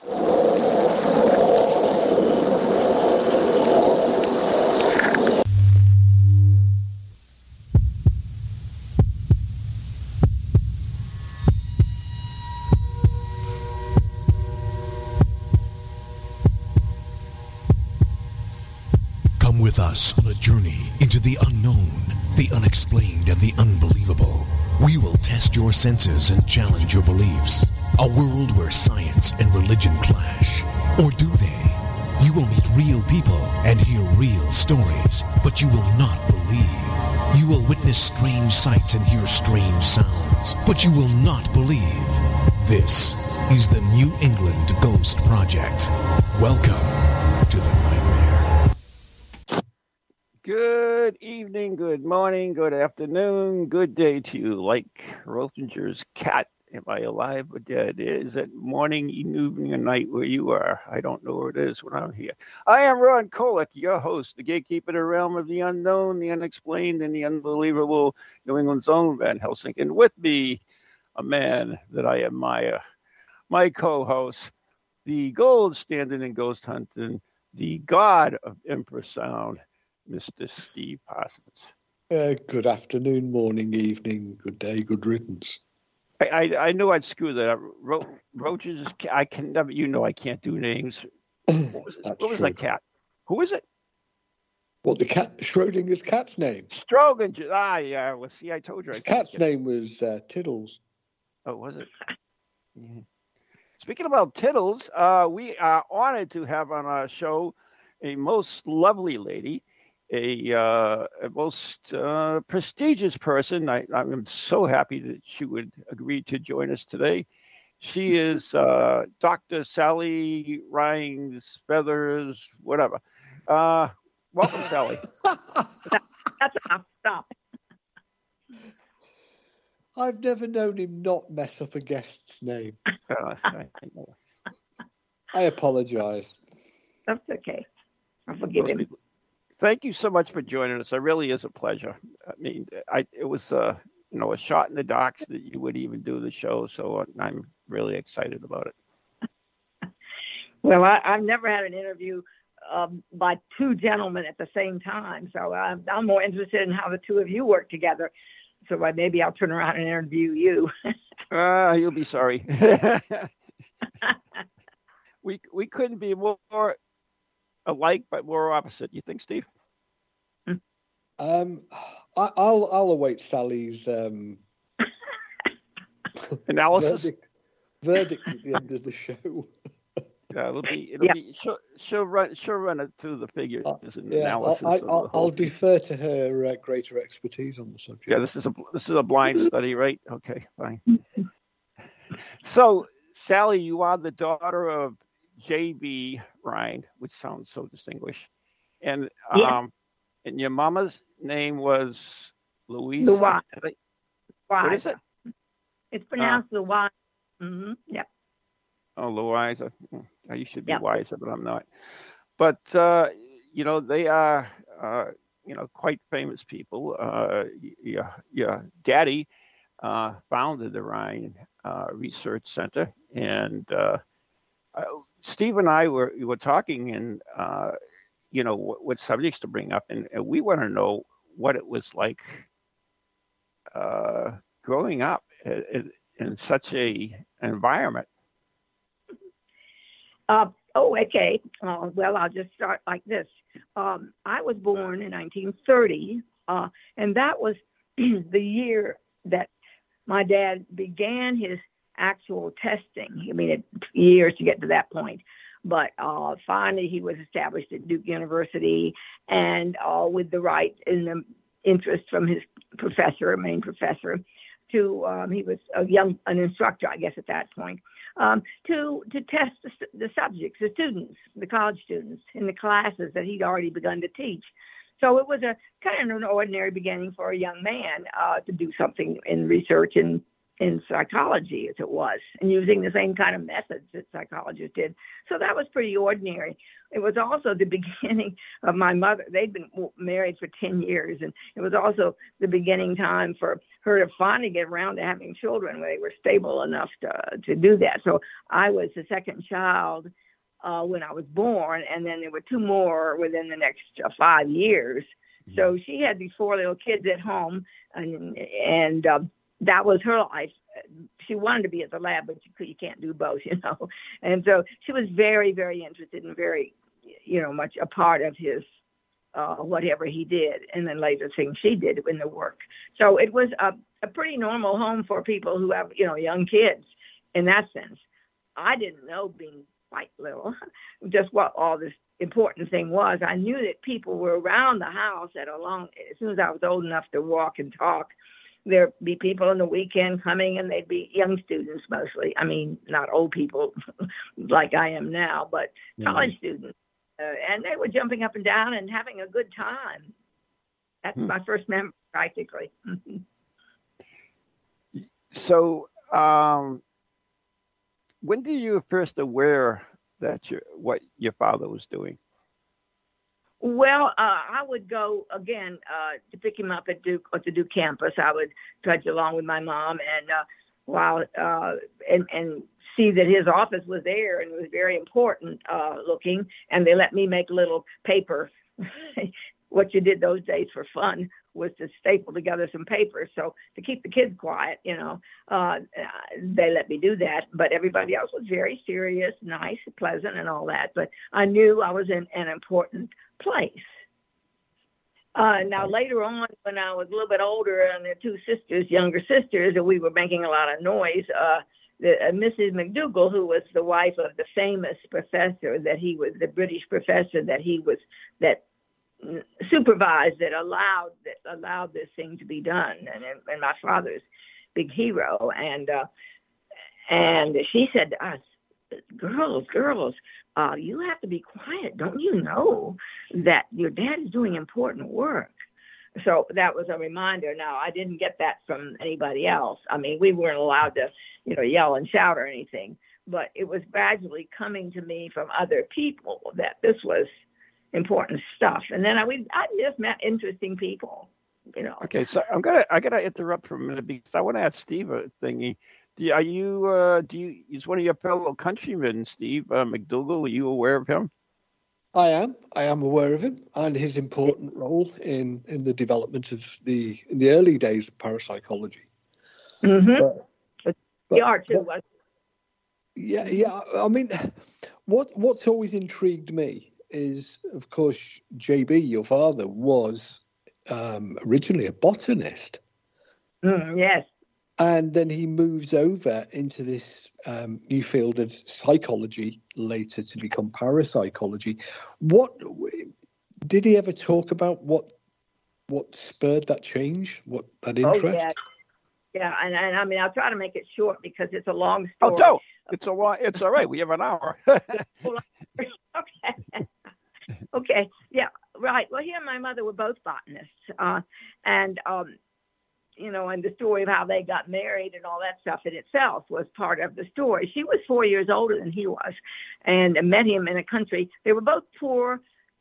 Come with us on a journey into the unknown, the unexplained, and the unbelievable. We will test your senses and challenge your beliefs. A world where science and religion clash. Or do they? You will meet real people and hear real stories, but you will not believe. You will witness strange sights and hear strange sounds, but you will not believe. This is the New England Ghost Project. Welcome to the nightmare. Good evening, good morning, good afternoon, good day to you. Like Rothinger's cat, am I alive or dead? Is it morning, evening, or night where you are? I don't know where it is when I'm here. I am Ron Kolick, your host, the gatekeeper of the realm of the unknown, the unexplained, and the unbelievable New England's own Van Helsing. And with me, a man that I admire, my co-host, the gold standard in ghost hunting, the god of infrasound, Mr. Steve Parsons. Uh, good afternoon, morning, evening, good day, good riddance. I, I, I knew I'd screw that up. Ro- roaches, I can never, you know, I can't do names. What was, what was that cat? Who is it? What the cat? Schrodinger's cat's name. Strogan. Ah, yeah. Well, see, I told you. I cat's name was uh, Tiddles. Oh, was it? Yeah. Speaking about Tiddles, uh, we are honored to have on our show a most lovely lady, a, uh, a most uh, prestigious person. I, I'm so happy that she would agree to join us today. She is uh, Dr. Sally Rhines Feathers, whatever. Uh, welcome, Sally. That's enough. Stop. I've never known him not mess up a guest's name. Uh, I- I know. I apologise. That's okay. I forgive Most him. Thank you so much for joining us. It really is a pleasure. I mean, I it was uh, you know a shot in the dark that you would even do the show, so I'm really excited about it. Well, I, I've never had an interview um, by two gentlemen at the same time, so I'm, I'm more interested in how the two of you work together. So uh, maybe I'll turn around and interview you. Ah, you'll be sorry. we we couldn't be more alike, but more opposite. You think, Steve? Um, I, I'll I'll await Sally's um, Analysis. verdict, verdict at the end of the show. Yeah, it'll be it'll Yeah. be she'll, she'll run she'll run it through the figures Uh, and Yeah, I'll, analysis. I, of I'll, I'll defer to her uh, greater expertise on the subject. Yeah, this is a this is a blind study, right? Okay, fine. So, Sally, you are the daughter of J.B. Rhine, which sounds so distinguished, and Yeah. um, and your mama's name was Louise. Louise. What is it? It's pronounced the Y. Mm-hmm. Yeah. Oh, Louisa. You should be Yeah. wiser, but I'm not. But uh, you know, they are uh, you know quite famous people. Uh, your your daddy uh, founded the Rhine uh, Research Center, and uh, uh, Steve and I were were talking, and uh, you know what, what subjects to bring up, and, and we want to know what it was like uh, growing up in, in- such a environment. Uh, oh, okay. Uh, well, I'll just start like this. Um, I was born in 1930, uh, and that was the year that my dad began his actual testing. I mean, it years to get to that point. But uh, finally, he was established at Duke University, and uh, with the right and the interest from his professor, main professor, to um, he was a young an instructor, I guess, at that point um, to to test the, the subjects, the students, the college students in the classes that he'd already begun to teach. So it was a kind of an ordinary beginning for a young man uh, to do something in research and in psychology as it was, and using the same kind of methods that psychologists did. So that was pretty ordinary. It was also the beginning of my mother. They'd been married for 10 years, and it was also the beginning time for her to finally get around to having children where they were stable enough to, to do that. So I was the second child uh, when I was born, and then there were two more within the next uh, five years. So mm-hmm. she had these four little kids at home, and and uh, that was her life. She wanted to be at the lab, but you, you can't do both, you know. And so she was very, very interested and very, you know, much a part of his uh, whatever he did, and then later things she did in the work. So it was a, a pretty normal home for people who have, you know, young kids in that sense. I didn't know being quite little just what all this important thing was. I knew that people were around the house at a long, as soon as I was old enough to walk and talk there'd be people on the weekend coming and they'd be young students mostly. I mean, not old people like I am now, but mm-hmm. college students. Uh, and they were jumping up and down and having a good time. That's hmm. my first memory, practically. so, um, when did you first aware that your what your father was doing? Well, uh, I would go again uh, to pick him up at Duke at the Duke campus. I would trudge along with my mom, and uh, while uh, and and see that his office was there and was very important uh, looking. And they let me make little paper. what you did those days for fun was to staple together some papers. So to keep the kids quiet, you know, uh, they let me do that. But everybody else was very serious, nice, pleasant, and all that. But I knew I was in an important place. Uh, now later on, when I was a little bit older, and the two sisters, younger sisters, and we were making a lot of noise. Uh, the, uh, Mrs. McDougall, who was the wife of the famous professor that he was, the British professor that he was, that supervised, that allowed that allowed this thing to be done, and, and my father's big hero, and uh, and she said to us, girls, girls, uh, you have to be quiet. Don't you know that your dad is doing important work? So that was a reminder. Now, I didn't get that from anybody else. I mean, we weren't allowed to, you know, yell and shout or anything, but it was gradually coming to me from other people that this was important stuff. And then I, we, I just met interesting people, you know. Okay, so I'm gonna I gotta interrupt for a minute because I want to ask Steve a thingy. Do, are you uh, do you is one of your fellow countrymen, Steve uh, McDougall? Are you aware of him? I am. I am aware of him and his important role in, in the development of the in the early days of parapsychology. Mm-hmm. But, but, are too. But, yeah, yeah. I mean, what what's always intrigued me is, of course, JB, your father, was um, originally a botanist. Mm, yes and then he moves over into this um, new field of psychology later to become parapsychology. What did he ever talk about? What what spurred that change? What that interest? Oh, yeah. Yeah, and, and I mean, I'll try to make it short because it's a long oh, story. Oh, don't. It's a. It's all right. We have an hour. okay. Okay. Yeah. Right. Well, he and my mother were both botanists, uh, and um, you know, and the story of how they got married and all that stuff in itself was part of the story. She was four years older than he was, and met him in a country. They were both poor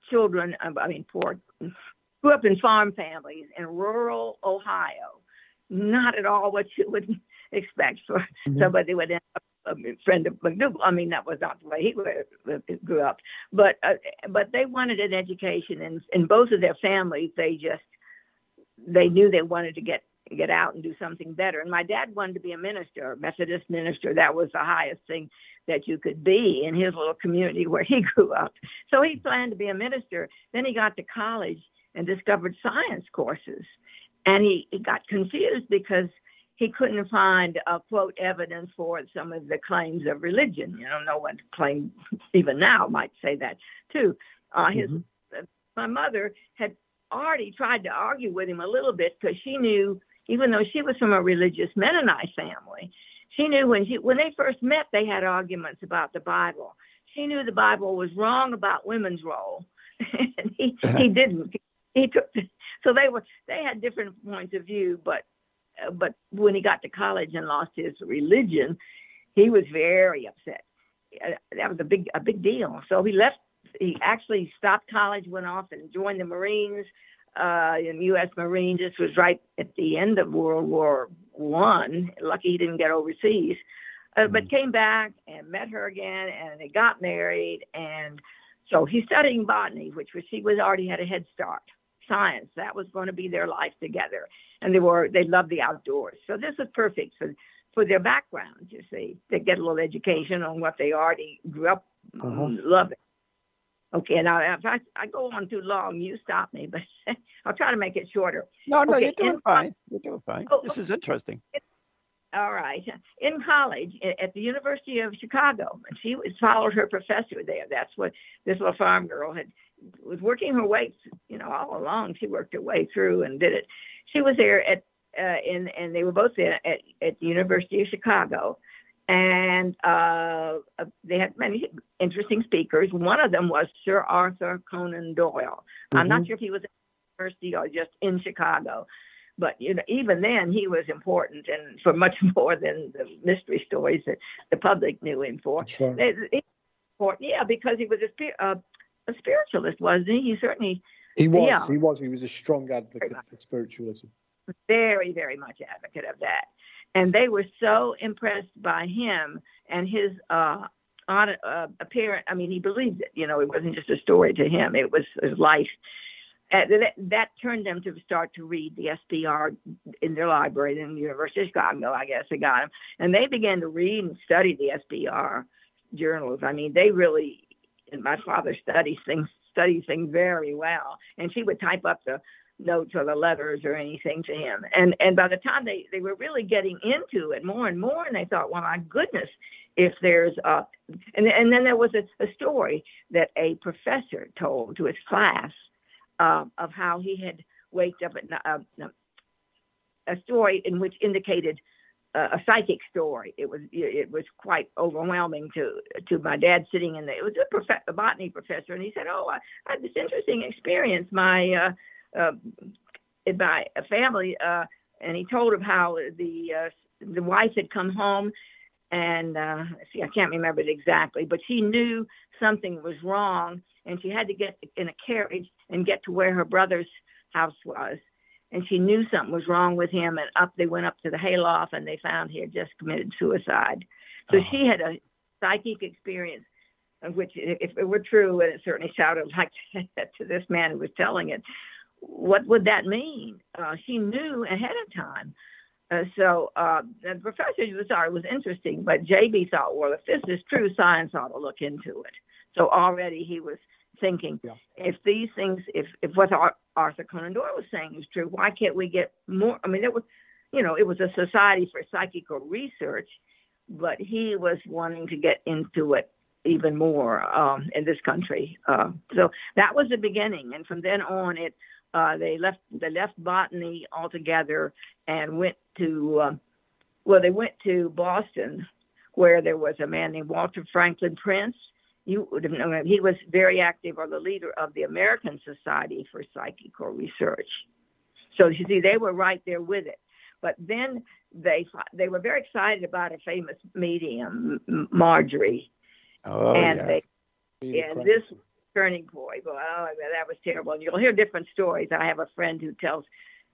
children. Uh, I mean, poor. Grew up in farm families in rural Ohio. Not at all what you would expect for mm-hmm. somebody would end up a friend of McDougall. I mean, that was not the way he grew up. But uh, but they wanted an education, and in both of their families, they just they knew they wanted to get get out and do something better. And my dad wanted to be a minister, a Methodist minister. That was the highest thing that you could be in his little community where he grew up. So he planned to be a minister. Then he got to college and discovered science courses. And he, he got confused because he couldn't find uh, quote evidence for some of the claims of religion. You know, no one claimed even now might say that too. Uh, his mm-hmm. uh, my mother had already tried to argue with him a little bit because she knew even though she was from a religious Mennonite family. She knew when she when they first met, they had arguments about the Bible. She knew the Bible was wrong about women's role, and he he didn't. He took so they were they had different points of view, but but when he got to college and lost his religion, he was very upset. Uh, that was a big a big deal. So he left. He actually stopped college, went off and joined the Marines, uh, in U.S. Marines. This was right at the end of World War One. Lucky he didn't get overseas, uh, mm-hmm. but came back and met her again, and they got married. And so he's studying botany, which was she was already had a head start. Science that was going to be their life together, and they were they loved the outdoors. So this was perfect for for their background. You see, they get a little education on what they already grew up uh-huh. loving. Okay, now if I, I go on too long, you stop me, but I'll try to make it shorter. No, no, okay, you're doing in, fine. You're doing fine. Oh, this is interesting. All right. In college at the University of Chicago, and she followed her professor there. That's what this little farm girl had was working her way, you know, all along. She worked her way through and did it. She was there at uh, in, and they were both there at, at the University of Chicago and uh, uh, they had many interesting speakers. One of them was Sir Arthur Conan Doyle. Mm-hmm. I'm not mm-hmm. sure if he was at the university or just in Chicago, but you know, even then he was important and for much more than the mystery stories that the public knew him for. Sure. yeah, because he was a, uh, a spiritualist, wasn't he? He certainly. He was. Yeah. He was. He was a strong advocate for spiritualism. Very, very much advocate of that and they were so impressed by him and his uh on uh, apparent i mean he believed it you know it wasn't just a story to him it was his life uh, that, that turned them to start to read the SPR in their library in the University of Chicago, I guess they got them, and they began to read and study the SPR journals. I mean, they really. And my father studies things studies things very well, and she would type up the notes or the letters or anything to him. And and by the time they they were really getting into it more and more, and they thought, well, my goodness, if there's a and and then there was a, a story that a professor told to his class uh, of how he had waked up at uh, a story in which indicated a psychic story. It was it was quite overwhelming to to my dad sitting in there. It was a, prof- a botany professor, and he said, "Oh, I, I had this interesting experience. My uh, uh, by a family, uh, and he told of how the uh, the wife had come home, and uh, see, I can't remember it exactly, but she knew something was wrong, and she had to get in a carriage and get to where her brother's house was. And she knew something was wrong with him, and up they went up to the hayloft, and they found he had just committed suicide. So oh. she had a psychic experience which if it were true, and it certainly sounded like that to this man who was telling it, what would that mean? Uh, she knew ahead of time. Uh, so uh, the professor it was interesting, but JB thought, well, if this is true, science ought to look into it. So already he was thinking, yeah. if these things, if if what Arthur Conan Doyle was saying is true, why can't we get more? I mean, it was, you know, it was a society for psychical research, but he was wanting to get into it even more um, in this country. Uh, so that was the beginning, and from then on, it uh, they left they left botany altogether and went to uh, well they went to Boston where there was a man named Walter Franklin Prince. You would have known him. He was very active or the leader of the American Society for Psychical Research. So you see, they were right there with it. But then they they were very excited about a famous medium, Margery, oh, and yes. they and this turning point. Well, oh, that was terrible. And you'll hear different stories. I have a friend who tells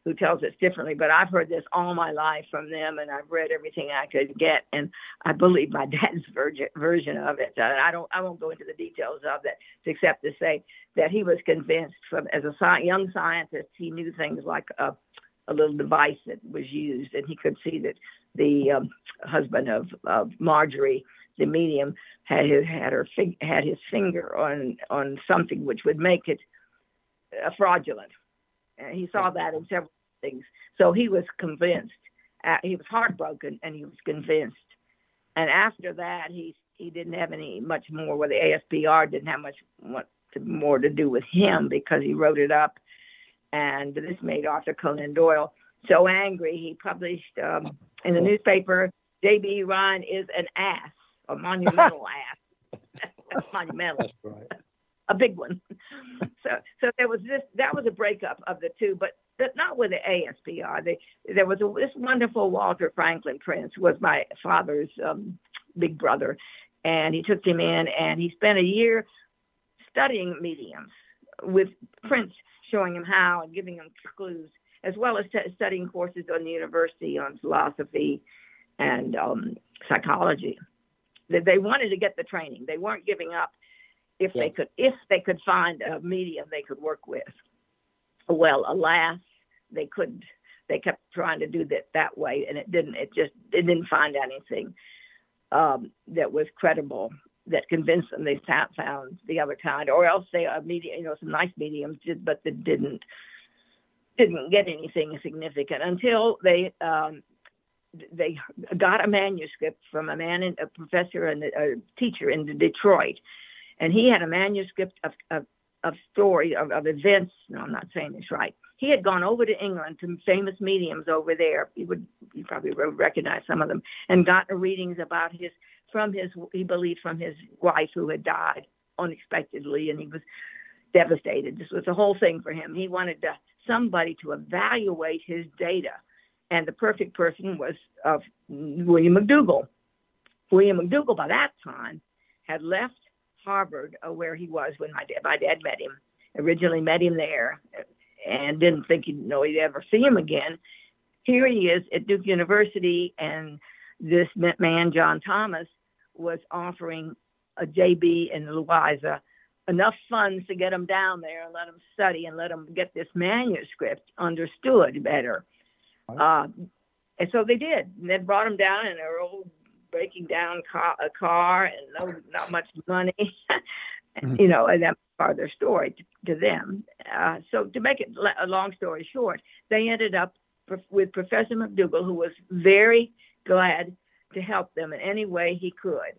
who tells us differently, but I've heard this all my life from them, and I've read everything I could get, and I believe my dad's version version of it. I don't, I won't go into the details of that, except to say that he was convinced, from as a sci- young scientist, he knew things like a, a little device that was used, and he could see that the um, husband of, of Margery the medium had his, had her had his finger on on something which would make it uh, fraudulent. And he saw that in several things, so he was convinced. Uh, he was heartbroken, and he was convinced. And after that, he he didn't have any much more. Well, the ASPR didn't have much more to do with him because he wrote it up, and this made Arthur Conan Doyle so angry. He published um, in the newspaper, J.B. Rhine is an ass a monumental ass. monumental. That's right. A big one. so so there was this that was a breakup of the two, but not with the ASPR. They, there was a, this wonderful Walter Franklin Prince was my father's um, big brother, and he took him in and he spent a year studying mediums with Prince showing him how and giving him clues, as well as t- studying courses on the university on philosophy and um, psychology. They, they wanted to get the training. They weren't giving up if yeah. they could if they could find a medium they could work with. Well, alas, they couldn't. They kept trying to do that that way, and it didn't. It just it didn't find anything um, that was credible that convinced them they found the other kind, or else they are medium, you know, some nice mediums, did, but they didn't didn't get anything significant until they um, they got a manuscript from a man, in, a professor and a teacher in Detroit, and he had a manuscript of of, of stories of, of events. No, I'm not saying this right. He had gone over to England to famous mediums over there. He would you probably recognize some of them, and gotten readings about his from his he believed from his wife who had died unexpectedly, and he was devastated. This was a whole thing for him. He wanted to, somebody to evaluate his data, and the perfect person was of William McDougall. William McDougall by that time had left Harvard, uh, where he was when my dad, my dad met him. Originally met him there, and didn't think he'd know he'd ever see him again. Here he is at Duke University, and this man, John Thomas, was offering a JB and Louisa enough funds to get them down there and let them study and let them get this manuscript understood better. Uh, and so they did. And they brought them down in their old breaking down car, a car and no, not much money, mm-hmm. you know, and that's part of their story to, to them. Uh, so to make it a long story short, they ended up with Professor McDougall, who was very glad to help them in any way he could.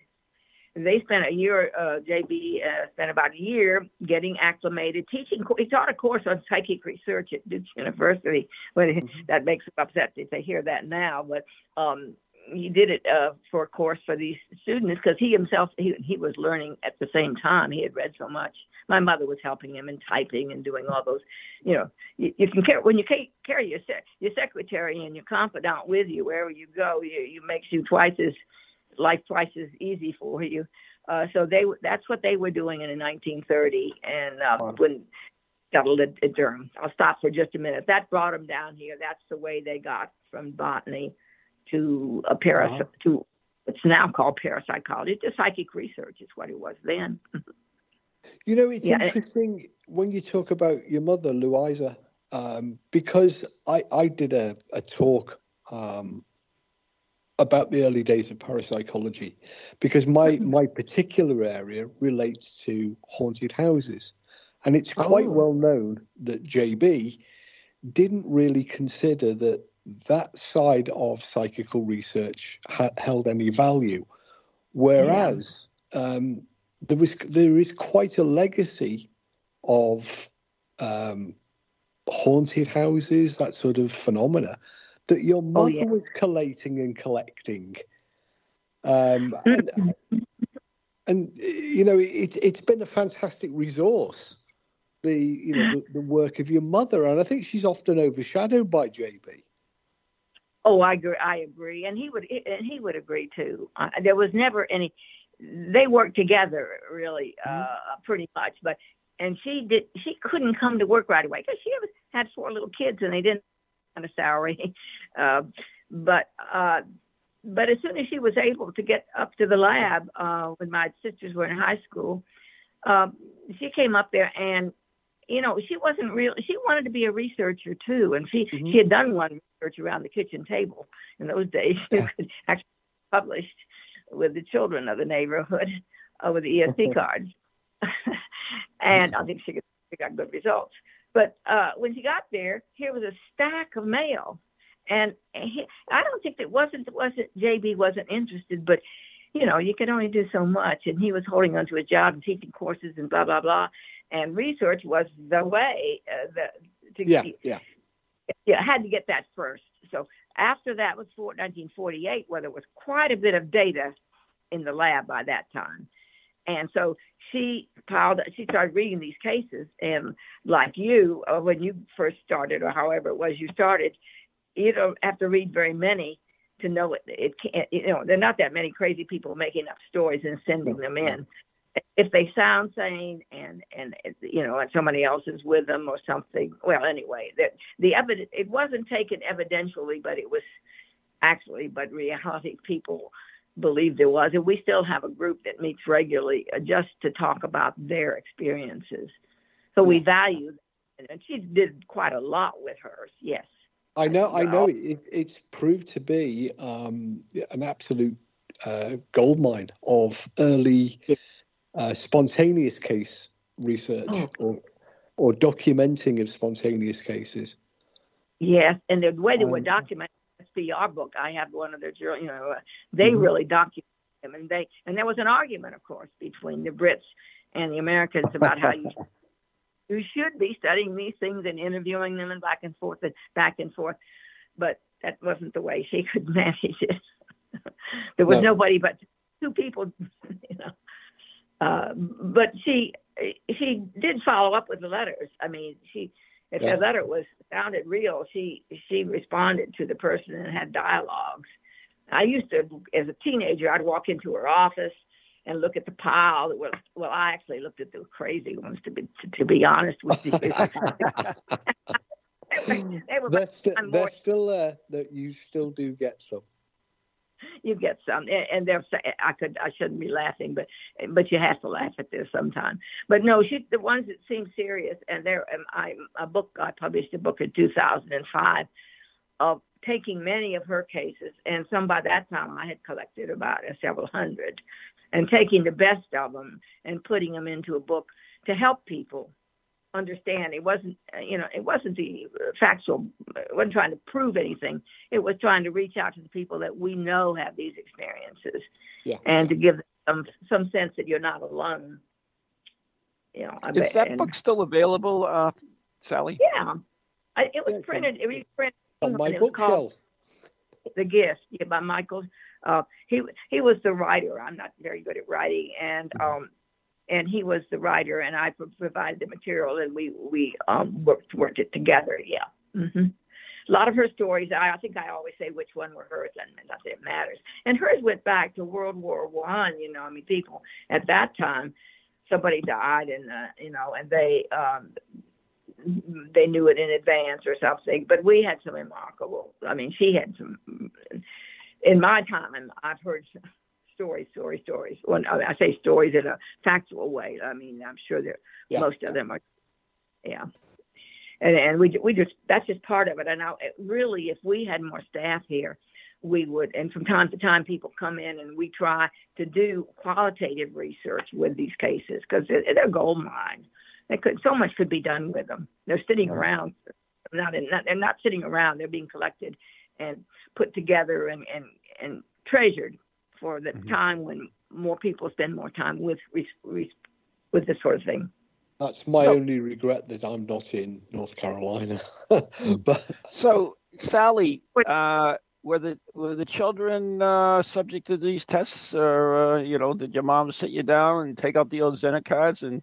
And they spent a year, uh, JB uh, spent about a year getting acclimated, teaching. He taught a course on psychic research at Duke University. But mm-hmm. that makes them upset if they hear that now. But um, he did it uh, for a course for these students because he himself he he was learning at the same time. He had read so much. My mother was helping him in typing and doing all those. You know, you, you can carry when you carry your sec, your secretary and your confidant with you wherever you go. You you makes you twice as life twice as easy for you. Uh, so they that's what they were doing in 1930, and uh, wow. when settled at, at Durham. I'll stop for just a minute. That brought them down here. That's the way they got from botany to a paras uh-huh. to it's now called parapsychology. It's psychic research is what it was then. you know, it's yeah, interesting when you talk about your mother, Louisa, um, because I, I did a, a talk um, about the early days of parapsychology because my, my particular area relates to haunted houses. And it's quite oh. well known that JB didn't really consider that that side of psychical research ha- held any value, whereas yeah. um, there was there is quite a legacy of um, haunted houses, that sort of phenomena that your mother oh, yeah. was collating and collecting. Um, and, and, you know, it, it's been a fantastic resource. The you know the, the work of your mother, and I think she's often overshadowed by JB. Oh, I agree. I agree, and he would, and he would agree too. Uh, there was never any. They worked together really, uh, mm-hmm. pretty much. But and she did. She couldn't come to work right away because she had four little kids and they didn't have a salary. Uh, but uh, but as soon as she was able to get up to the lab uh, when my sisters were in high school, um, she came up there and you know, she wasn't real. She wanted to be a researcher too, and she mm-hmm. she had done one research around the kitchen table in those days. She Yeah. actually published with the children of the neighborhood uh, with the ESP cards, and I think she, she got good results. But uh, when she got there, here was a stack of mail, and he, I don't think it wasn't wasn't JB wasn't interested, but you know, you can only do so much, and he was holding on to a job and teaching courses and blah blah blah and research was the way uh, the, to yeah, yeah. Yeah, had to get that first. So after that was 1948, where there was quite a bit of data in the lab by that time. And so she piled. She started reading these cases, and like you, uh, when you first started, or however it was you started, you don't have to read very many to know it. It can't. You know, there are not that many crazy people making up stories and sending them in. If they sound sane and and you know, and somebody else is with them or something. Well, anyway, the the evidence it wasn't taken evidentially, but it was actually, but reality people believed there was. And we still have a group that meets regularly uh, just to talk about their experiences. So we value, them. and she did quite a lot with hers. Yes. I know. I know. It, it's proved to be um, an absolute uh, goldmine of early uh, spontaneous case research oh. or or documenting of spontaneous cases. Yes, and the way they um, were documented SPR book. I have one of their, you know, uh, they mm-hmm. really documented them, and they and there was an argument, of course, between the Brits and the Americans about how you you should be studying these things and interviewing them and back and forth and back and forth, but that wasn't the way she could manage it. there was no. nobody but two people, you know. Uh, but she she did follow up with the letters. I mean, she if yeah. the letter was sounded real, she she responded to the person and had dialogues. I used to, as a teenager, I'd walk into her office and look at the pile. Well, well, I actually looked at the crazy ones to be to, to be honest with you. they were, they st- they're still uh, that you still do get some you get some, and, they're. I could, I shouldn't be laughing, but but you have to laugh at this sometime. But no, she, the ones that seem serious, and there, um, I a book I published a book in 2005 of taking many of her cases, and some by that time I had collected about uh, several hundred, and taking the best of them and putting them into a book to help people understand. It wasn't, you know, it wasn't the factual. It wasn't trying to prove anything. It was trying to reach out to the people that we know have these experiences, yeah. and to give them some sense that you're not alone. You know, I is bet, that and, book still available, uh, Sally? Yeah, I, it was printed. It was printed on my bookshelf. The Gift, yeah, by Michael. Uh, he he was the writer. I'm not very good at writing, and mm-hmm. um, and he was the writer, and I provided the material, and we we um, worked worked it together. Yeah. Mm-hmm. A lot of her stories, I, I think I always say which one were hers, and not that it matters. And hers went back to World War One. You know, I mean, people at that time, somebody died, and uh, you know, and they um, they knew it in advance or something. But we had some remarkable. I mean, she had some. In my time, I've heard stories, stories, stories. When I say stories in a factual way, I mean I'm sure that yeah. most of them are, yeah. And and we we just that's just part of it. And I, really, if we had more staff here, we would. And from time to time, people come in and we try to do qualitative research with these cases because they're, they're gold mine. They could so much could be done with them. They're sitting around, not in, not, they're not sitting around. They're being collected and put together and and and treasured for the mm-hmm. time when more people spend more time with with this sort of thing. That's my so, only regret that I'm not in North Carolina. but so, Sally, uh, were the were the children uh, subject to these tests, or uh, you know, did your mom sit you down and take out the old Zener cards and?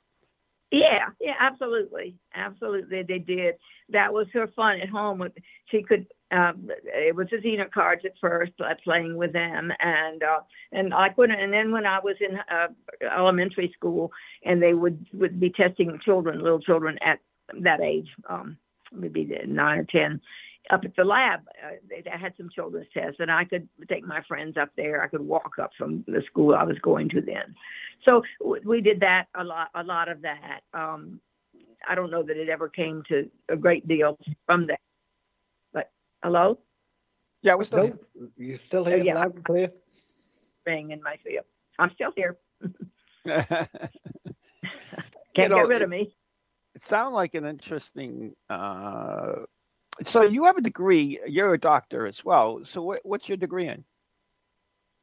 Yeah, yeah, absolutely, absolutely, they did. That was her fun at home. She could um, it was the Zener cards at first, playing with them, and uh, and like when and then when I was in uh, elementary school, and they would would be testing children, little children at that age, um, maybe nine or ten, up at the lab. Uh, they, they had some children's tests, and I could take my friends up there. I could walk up from the school I was going to then. So we did that a lot, a lot of that. Um, I don't know that it ever came to a great deal from that Hello? Yeah, we're still nope. here. You still here, uh, yeah. loud and clear? Ring in my field. I'm still here. Can't you know, get rid of me. It sounds like an interesting. Uh, so you have a degree. You're a doctor as well. So what, what's your degree in?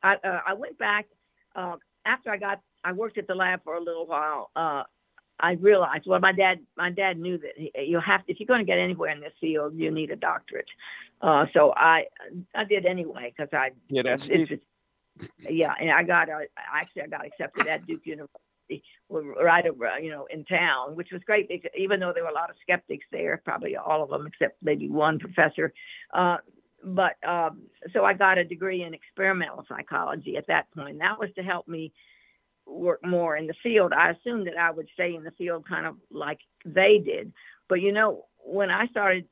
I uh, I went back uh, after I got. I worked at the lab for a little while. Uh, I realized well my dad my dad knew that you have to, if you're going to get anywhere in this field you need a doctorate. Uh, so I I did anyway because I yeah that's it's, yeah and I got a, actually I got accepted at Duke University right over, you know, in town, which was great because even though there were a lot of skeptics there, probably all of them except maybe one professor. Uh, but um, so I got a degree in experimental psychology at that point. That was to help me work more in the field. I assumed that I would stay in the field kind of like they did. But you know, when I started,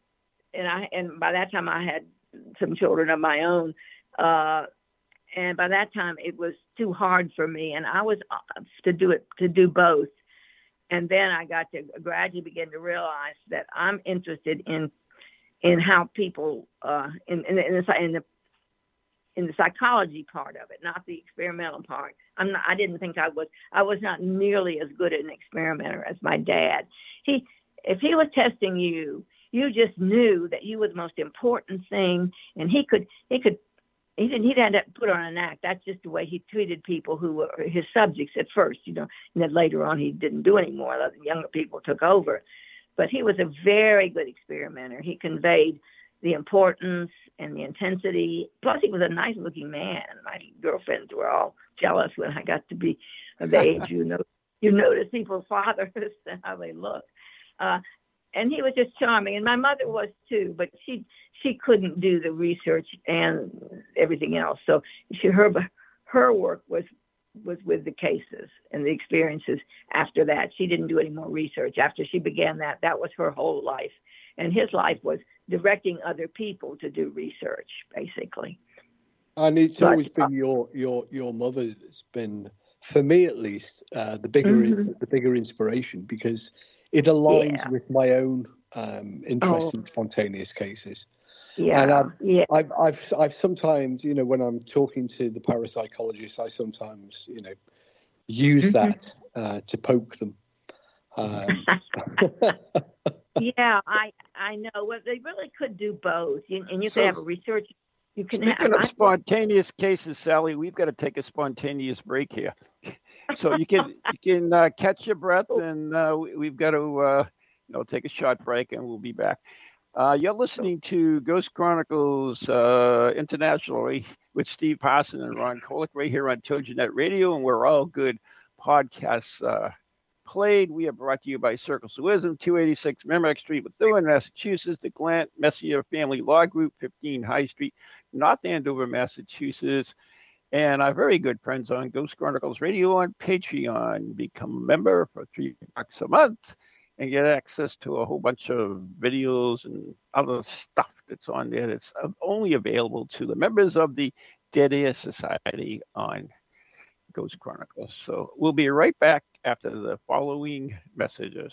and I and by that time I had some children of my own. Uh, and by that time it was too hard for me and i was uh, to do it to do both and then i got to gradually begin to realize that i'm interested in in how people uh in in, in the in the in the psychology part of it, not the experimental part. I'm not, I didn't think I was I was not nearly as good an experimenter as my dad. He if he was testing you, you just knew that you were the most important thing and he could he could he didn't he didn't to put on an act. That's just the way he treated people who were his subjects at first, you know. And then later on, he didn't do anymore. The younger people took over, but he was a very good experimenter. He conveyed the importance and the intensity. Plus, he was a nice-looking man. My girlfriends were all jealous when I got to be of age you know you notice people's fathers and how they look. Uh, and he was just charming, and my mother was too. But she she couldn't do the research and everything else. So she her her work was was with the cases and the experiences after that. She didn't do any more research after she began that. That was her whole life. And his life was directing other people to do research, basically. And it's but, always been uh, your your your mother's been, for me at least, uh, the bigger mm-hmm. the bigger inspiration because it aligns yeah. with my own um, interest oh. in spontaneous cases. Yeah, and I've, yeah. I've, I've, I've sometimes, you know, when I'm talking to the parapsychologists, I sometimes, you know, use mm-hmm. that uh, to poke them. Um, yeah, I I know. Well, they really could do both, you, and you so, can have a research. You can speaking have, of spontaneous cases, Sally, we've got to take a spontaneous break here, so you can you can uh, catch your breath, and uh, we've got to uh, you know take a short break, and we'll be back. Uh, you're listening to Ghost Chronicles uh, internationally with Steve Parson and Ron Kolick right here on TogiNet Radio, and we're all good podcasts uh, played. We are brought to you by Circles of Wisdom, 286 Merrimack Street, Methuen, Massachusetts, the Glant Messier Family Law Group, 15 High Street, North Andover, Massachusetts, and our very good friends on Ghost Chronicles Radio on Patreon. Become a member for three bucks a month and get access to a whole bunch of videos and other stuff that's on there that's only available to the members of the Dead Air Society on Ghost Chronicles. So we'll be right back after the following messages.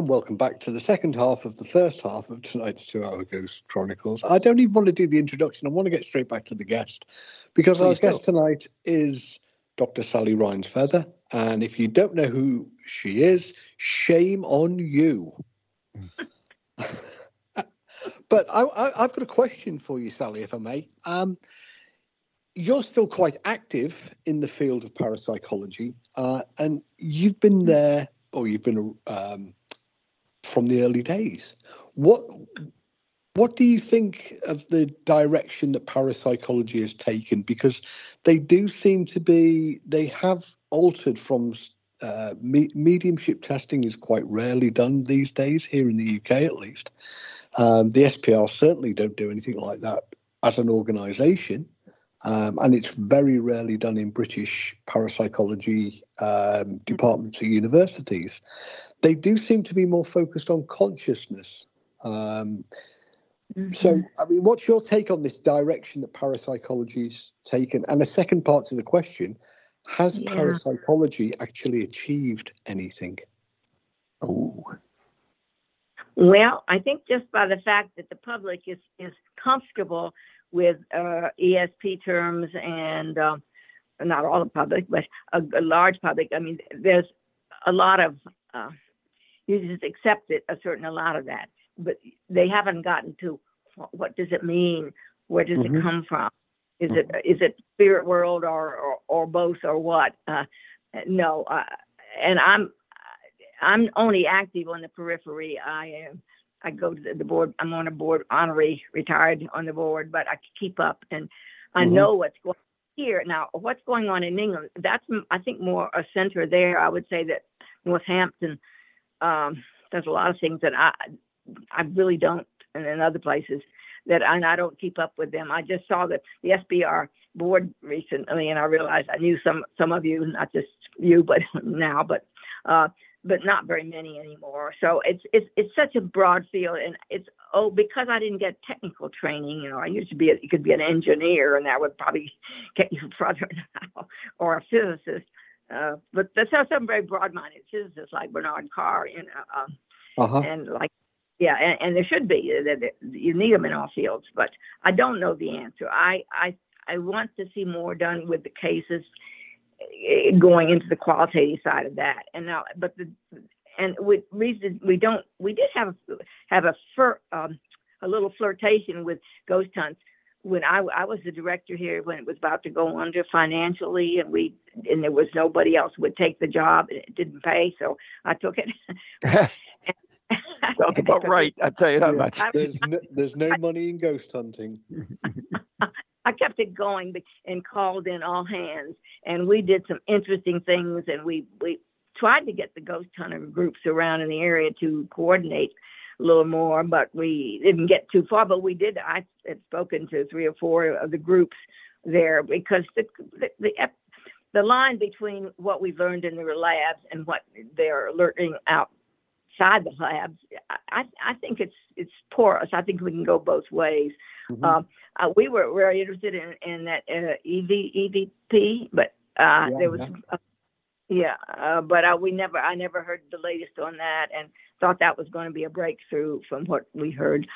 And welcome back to the second half of the first half of tonight's two hour Ghost Chronicles. I don't even want to do the introduction, I want to get straight back to the guest because Please our guest tonight is Dr. Sally Rhines Feather. And if you don't know who she is, shame on you. but I, I, I've got a question for you, Sally, if I may. Um, you're still quite active in the field of parapsychology, uh, and you've been there, or you've been um, from the early days. What what do you think of the direction that parapsychology has taken? Because they do seem to be, they have altered from uh, me- mediumship testing is quite rarely done these days here in the UK, at least. Um, the SPR certainly don't do anything like that as an organisation. Um, and it's very rarely done in British parapsychology um, departments at universities. They do seem to be more focused on consciousness. Um, so, I mean, what's your take on this direction that parapsychology's taken? And a second part to the question: Has Yeah. parapsychology actually achieved anything? Oh, Well, I think just by the fact that the public is, is comfortable with uh, ESP terms and um, not all the public, but a, a large public. I mean, there's a lot of uh, you just accept it, a certain amount of that, but they haven't gotten to what, does it mean? Where does Mhm. it come from? Is it is it spirit world or or, or both or what? Uh, no, uh, and I'm I'm only active on the periphery. I am. I go to the, board. I'm on a board, honorary, retired on the board, but I keep up and I Mhm. know what's going on here now. What's going on in England? That's I think more a center there. I would say that Northampton. Um, there's a lot of things that I I really don't, and in other places that and I don't keep up with them. I just saw the the SPR board recently, and I realized I knew some some of you, not just you, but now, but uh, but not very many anymore. So it's it's it's such a broad field, and it's oh because I didn't get technical training. You know, I used to be a, you could be an engineer, and that would probably get you further now, or a physicist. Uh, but that's how some very broad-minded physicists like Bernard Carr, you know, um, Uh-huh. and like yeah, and, and there should be uh, you need them in all fields. But I don't know the answer. I I I want to see more done with the cases eh, going into the qualitative side of that. And now, but the and with reason we don't we did have have a fir, um, a little flirtation with ghost hunts when I I was the director here when it was about to go under financially and we and there was nobody else would take the job and it didn't pay so I took it. sounds about right. I tell you that much. There's no, there's no money in ghost hunting. I kept it going and called in all hands, and we did some interesting things, and we we tried to get the ghost hunter groups around in the area to coordinate a little more, but we didn't get too far. But we did. I had spoken to three or four of the groups there because the the the, the line between what we learned in the labs and what they're learning outside the labs, I I think it's it's porous. I think we can go both ways. Mhm. Um, uh, we were very interested in, in that uh, EV EVP, but uh, Yeah, there was uh, yeah, uh, but uh, we never I never heard the latest on that, and thought that was going to be a breakthrough from what we heard.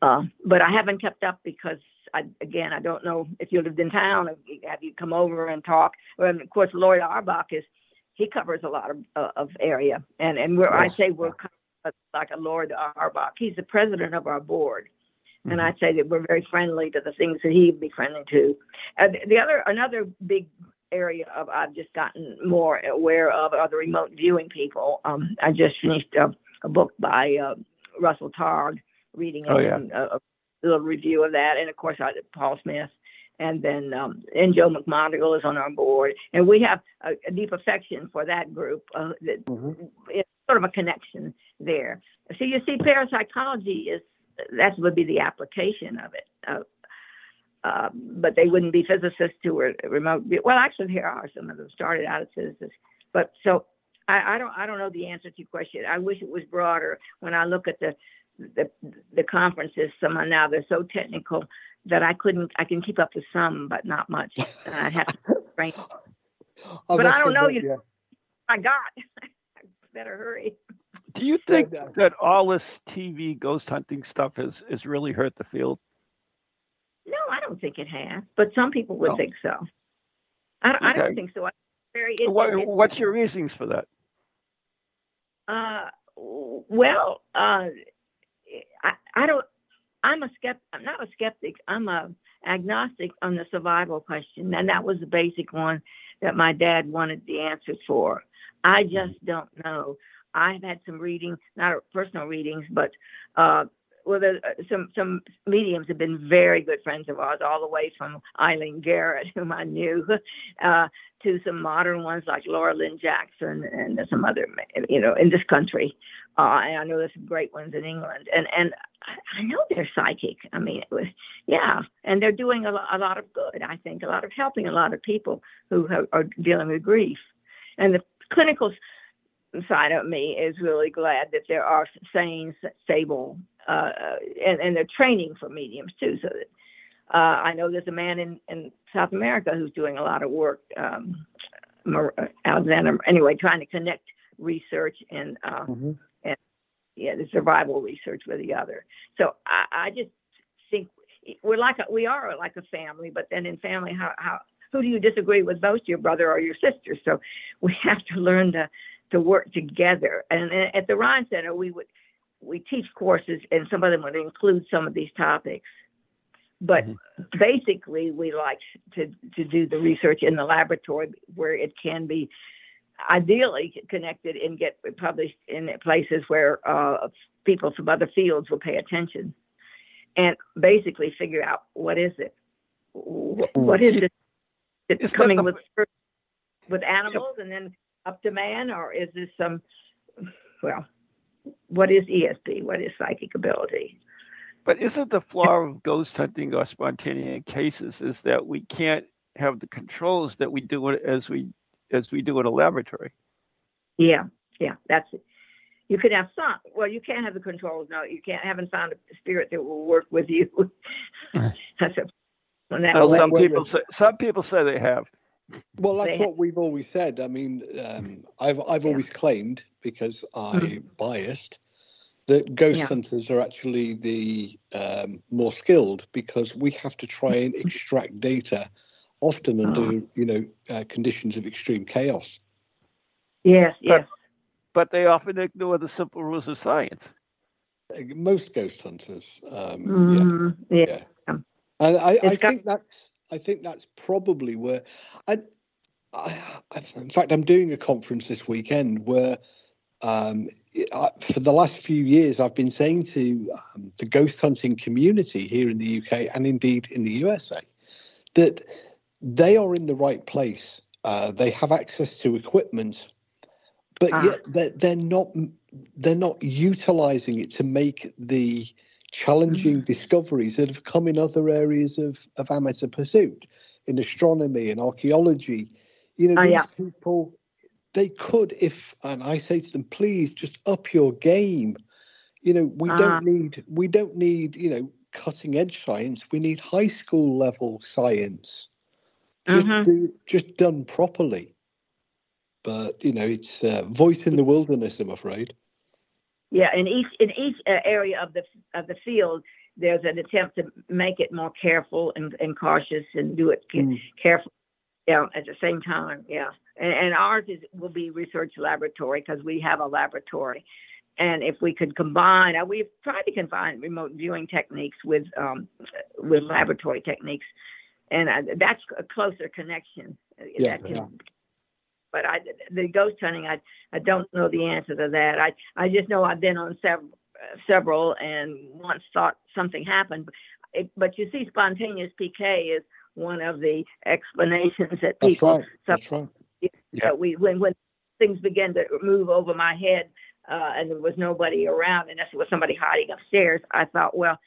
Uh, but I haven't kept up because I, again I don't know if you lived in town. Have you, come over and talk? And of course Loyd Auerbach is he covers a lot of uh, of area, and and we're I say we're kind of like a Loyd Auerbach. He's the president of our board and I'd say that we're very friendly to the things that he'd be friendly to. And the other, another big area of I've just gotten more aware of are the remote viewing people. Um, I just finished a, a book by uh, Russell Targ, reading Oh, yeah. and a, a little review of that, and of course I did Paul Smith. And then um, and Joe McMoneagle is on our board, and we have a, a deep affection for that group. Uh, that Mhm. it's sort of a connection there. So you see, parapsychology is that would be the application of it. Uh, uh, but they wouldn't be physicists who were remote. Well, actually, here are some of them started out as physicists. But so I, I don't I don't know the answer to your question. I wish it was broader. When I look at the the, the conferences, some are now they're so technical that I couldn't I can keep up with some, but not much. And I'd have to train. I But I don't know admit, you- yeah. I got. Better hurry. Do you think that all this TV ghost hunting stuff has, has really hurt the field? No, I don't think it has, but some people would No. think so. I, don't- I don't think so. I very. It, What, it- what's your reasons for that? Uh, well, uh, I, I don't. I'm a skept. I'm not a skeptic. I'm a agnostic on the survival question, and that was the basic one that my dad wanted the answers for. I just don't know. I've had some readings, not personal readings, but uh, well, there, some some mediums have been very good friends of ours, all the way from Eileen Garrett, whom I knew, uh, to some modern ones like Laura Lynne Jackson and some other, you know, in this country. Uh, and I know there's some great ones in England, and and I- know they're psychic. I mean, it was yeah, and they're doing a, a lot of good. I think a lot of helping a lot of people who have, are dealing with grief, and the clinical side of me is really glad that there are sane, stable, uh, and and they're training for mediums too, so that. Uh, I know there's a man in, in South America who's doing a lot of work, um, Alexander, anyway, trying to connect research and uh, Mhm. yeah, the survival research with the other. So I, I just think we're like a, we are like a family, but then in family, how, how who do you disagree with most, your brother or your sister? So we have to learn to to work together. And at the Rhine Center, we would we teach courses, and some of them would include some of these topics. But basically, we like to to do the research in the laboratory where it can be ideally connected and get published in places where uh, people from other fields will pay attention and basically figure out what is it. What is it it's Is coming the- with with animals and then up to man or is this some well what is esp what is psychic ability But isn't the flaw of ghost hunting or spontaneous cases is that we can't have the controls that we do it as we as we do in a laboratory? Yeah, yeah, that's it. You could have some. Well, you can't have the controls. No, you can't. Haven't found a spirit that will work with you. that's a. on that Well, some people say some people say they have. Well, that's They- what we've always said. I mean, um, I've I've Yeah. always claimed because I'm biased that ghost Yeah. hunters are actually the um, more skilled because we have to try and extract data often Oh. under you know uh, conditions of extreme chaos. Yes, yes. But they often ignore the simple rules of science. Most ghost hunters, um, yeah. Mhm, yeah. Yeah. Um, And I, I It's got- think that's I think that's probably where I, I, I in fact I'm doing a conference this weekend where um, I, for the last few years I've been saying to um, the ghost hunting community here in the UK and indeed in the USA that they are in the right place. Uh, they have access to equipment, but Ah. yet they're, they're not they're not utilizing it to make the challenging discoveries that have come in other areas of, of amateur pursuit, in astronomy and archaeology. You know, Oh, these yeah. people, they could, if, and I say to them, please just up your game. You know, we Ah. don't need, we don't need, you know, cutting edge science. We need high school level science, just Mhm. do, just done properly. But you know, it's uh, voice in the wilderness. I'm afraid. Yeah, in each in each uh, area of the of the field, there's an attempt to make it more careful and, and cautious and do it Mm. careful. Yeah, at the same time. Yeah, and, and ours is will be research laboratory because we have a laboratory, and if we could combine, uh, we've tried to combine remote viewing techniques with um, with laboratory techniques, and uh, that's a closer connection. uh, Yeah, that can, yeah. But I, the ghost hunting, I, I don't know the answer to that. I, I just know I've been on several, several, and once thought something happened. It, but you see, spontaneous PK is one of the explanations that people. That's people. right. some- That's right. Yeah. uh, we when when things began to move over my head uh, and there was nobody around and there was somebody hiding upstairs, I thought, well,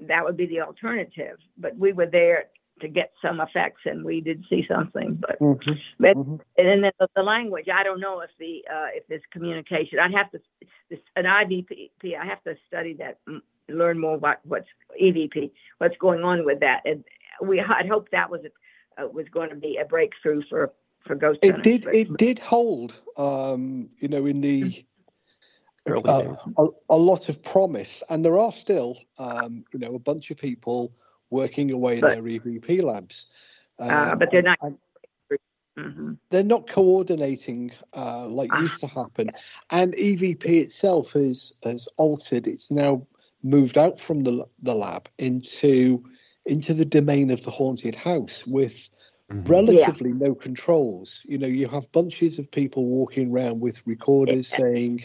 that would be the alternative. But we were there to get some effects, and we did see something. But Mhm. but Mhm. and then the, the language, I don't know if the uh, if this communication. I'd have to this an EVP. I have to study that, mm, learn more about what's EVP, what's going on with that. And we I'd hope that was uh, was going to be a breakthrough for for ghost It hunters, did. but- It did hold. Um, you know, in the uh, a, a lot of promise, and there are still, um, you know, a bunch of people working away in their EVP labs. Uh, but they're not. and hmm they're not coordinating uh, like Ah. used to happen, and EVP itself has has altered. It's now moved out from the the lab into into the domain of the haunted house with Mhm. relatively no controls. You know, you have bunches of people walking around with recorders Yeah. saying,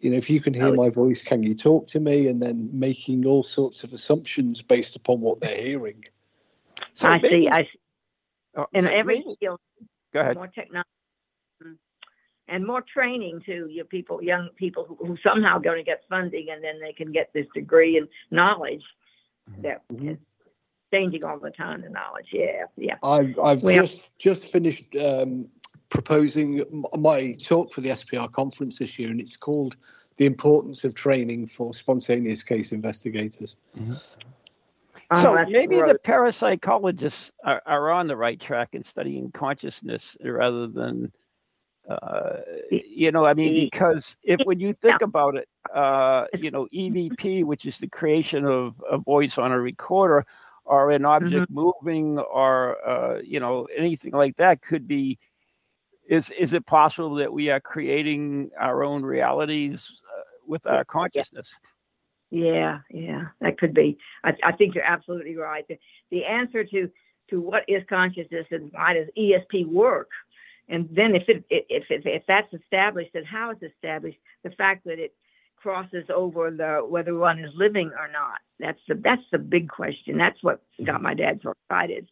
you know, if you can hear Oh. my voice, can you talk to me? And then making all sorts of assumptions based upon what they're hearing. So I maybe- see. I see. oh, In so every maybe- field, go ahead. more technology mm, and more training to your people, young people who, who somehow going to get funding, and then they can get this degree and knowledge that Mhm. is changing all the time. The knowledge, yeah, yeah. I've, I've Well- just just finished um, proposing my talk for the SPR conference this year, and it's called "The Importance of Training for Spontaneous Case Investigators." Oh, so that's maybe gross. the parapsychologists are, are on the right track in studying consciousness rather than, uh, you know, I mean, because if when you think about it, uh, you know, EVP, which is the creation of a voice on a recorder, or an object moving, or uh, you know, anything like that, could be. Is is it possible that we are creating our own realities uh, with our consciousness? Yeah, yeah, that could be. I, I think you're absolutely right. The, the answer to to what is consciousness and why does ESP work, and then if it if if, if that's established then how it's established, the fact that it crosses over the whether one is living or not. That's the that's the big question. That's what got my dad so excited.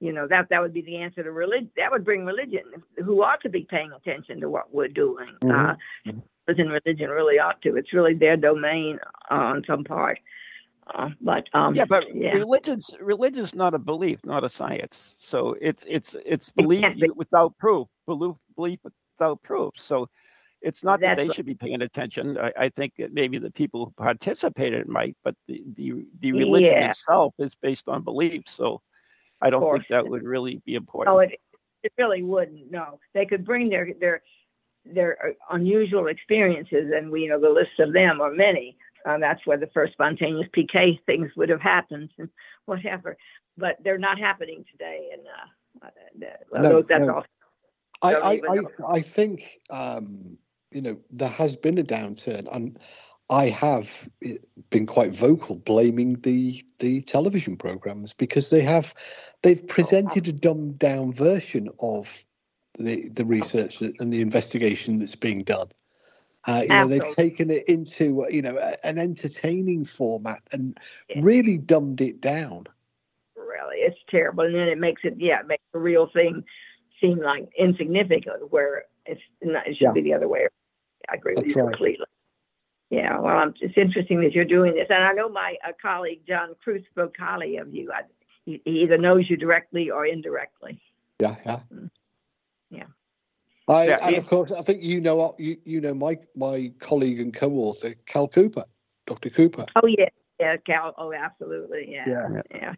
You know that that would be the answer to religion. That would bring religion, who ought to be paying attention to what we're doing. Uh, in religion really ought to. It's really their domain uh, on some part. Uh, but um, yeah, but yeah. religion's religion's not a belief, not a science. So it's it's it's belief without proof, belief belief without proof. So it's not that they what- should be paying attention. I, I think that maybe the people who participated might, but the the, the religion Yeah. itself is based on beliefs. So I don't think that would really be important. no, it it really wouldn't. No, they could bring their their their uh, unusual experiences, and we you know the list of them are many. Um, that's where the first spontaneous PK things would have happened, and whatever. But they're not happening today, and uh, uh, that- well, No, that's no. all. I, I, I. I think um, you know there has been a downturn, and I have eh, been quite vocal blaming the the television programs because they have they've presented a dumbed down version of the the research and the investigation that's being done. Uh, you know, they've taken it into uh, you know a- an entertaining format and Yeah. really dumbed it down. really it's terrible and then it makes it yeah it makes the real thing seem like insignificant where it's not, it should Yeah. be the other way around. I agree with That's you right. completely yeah well I'm, it's interesting that you're doing this and i know my uh, colleague john Kruth spoke highly of you I, he, he either knows you directly or indirectly Yeah, yeah. Yeah. I, Yeah, and it- of course, I think you know you you know my my colleague and co-author Cal Cooper, Dr. Cooper. oh yeah yeah cal oh absolutely yeah Yeah. yeah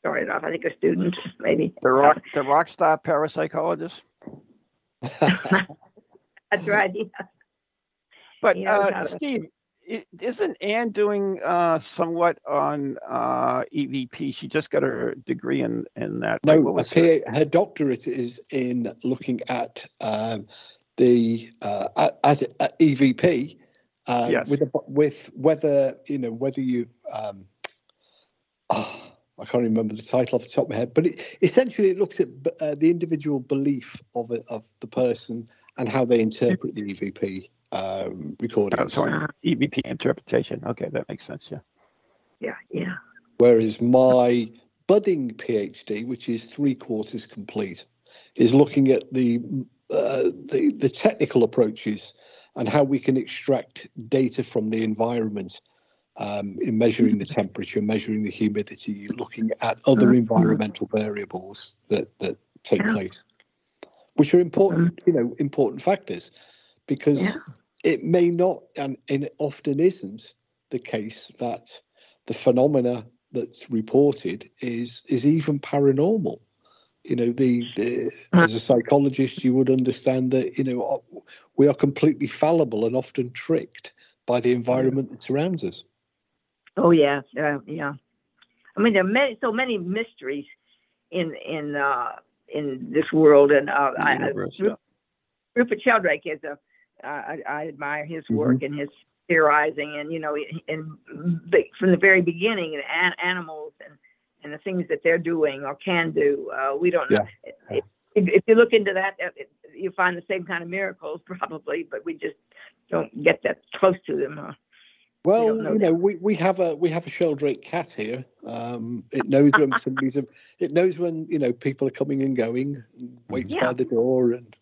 started off i think a student maybe the rock the rock star parapsychologist. that's right yeah. But He uh, how to- Steve, i- isn't Anne doing uh, somewhat on uh, EVP? She just got her degree in in that. No, What was her- her doctorate is in looking at um, the uh, at, at, at EVP um, Yes. with a, with whether you know whether you um, oh, I can't remember the title off the top of my head, but it, essentially it looks at uh, the individual belief of it, of the person and how they interpret the EVP um, Oh, sorry, EVP interpretation. Okay, that makes sense. Yeah. yeah yeah Whereas my budding PhD, which is three quarters complete, is looking at the uh, the, the technical approaches and how we can extract data from the environment um, in measuring the temperature, measuring the humidity, looking at other Mhm. environmental variables that that take Yeah. place, which are important, you know, important factors, because Yeah. It may not, and, and it often isn't the case that the phenomena that's reported is is even paranormal. You know, the, the as a psychologist, you would understand that you know we are completely fallible and often tricked by the environment that surrounds us. Oh yeah, uh, yeah. I mean, there are many, so many mysteries in in uh, in this world, and uh, I, Rupert Sheldrake is a. I, I admire his Mm-hmm. work and his theorizing, and you know, and from the very beginning, the an- animals and and the things that they're doing or can do. Uh, we don't know. If, if you look into that, uh, you find the same kind of miracles probably, but we just don't get that close to them. Uh, Well, know you know, we, we have a we have a sheldrake cat here. Um, it knows when somebody's it knows when you know people are coming and going. And waits Yeah. by the door and.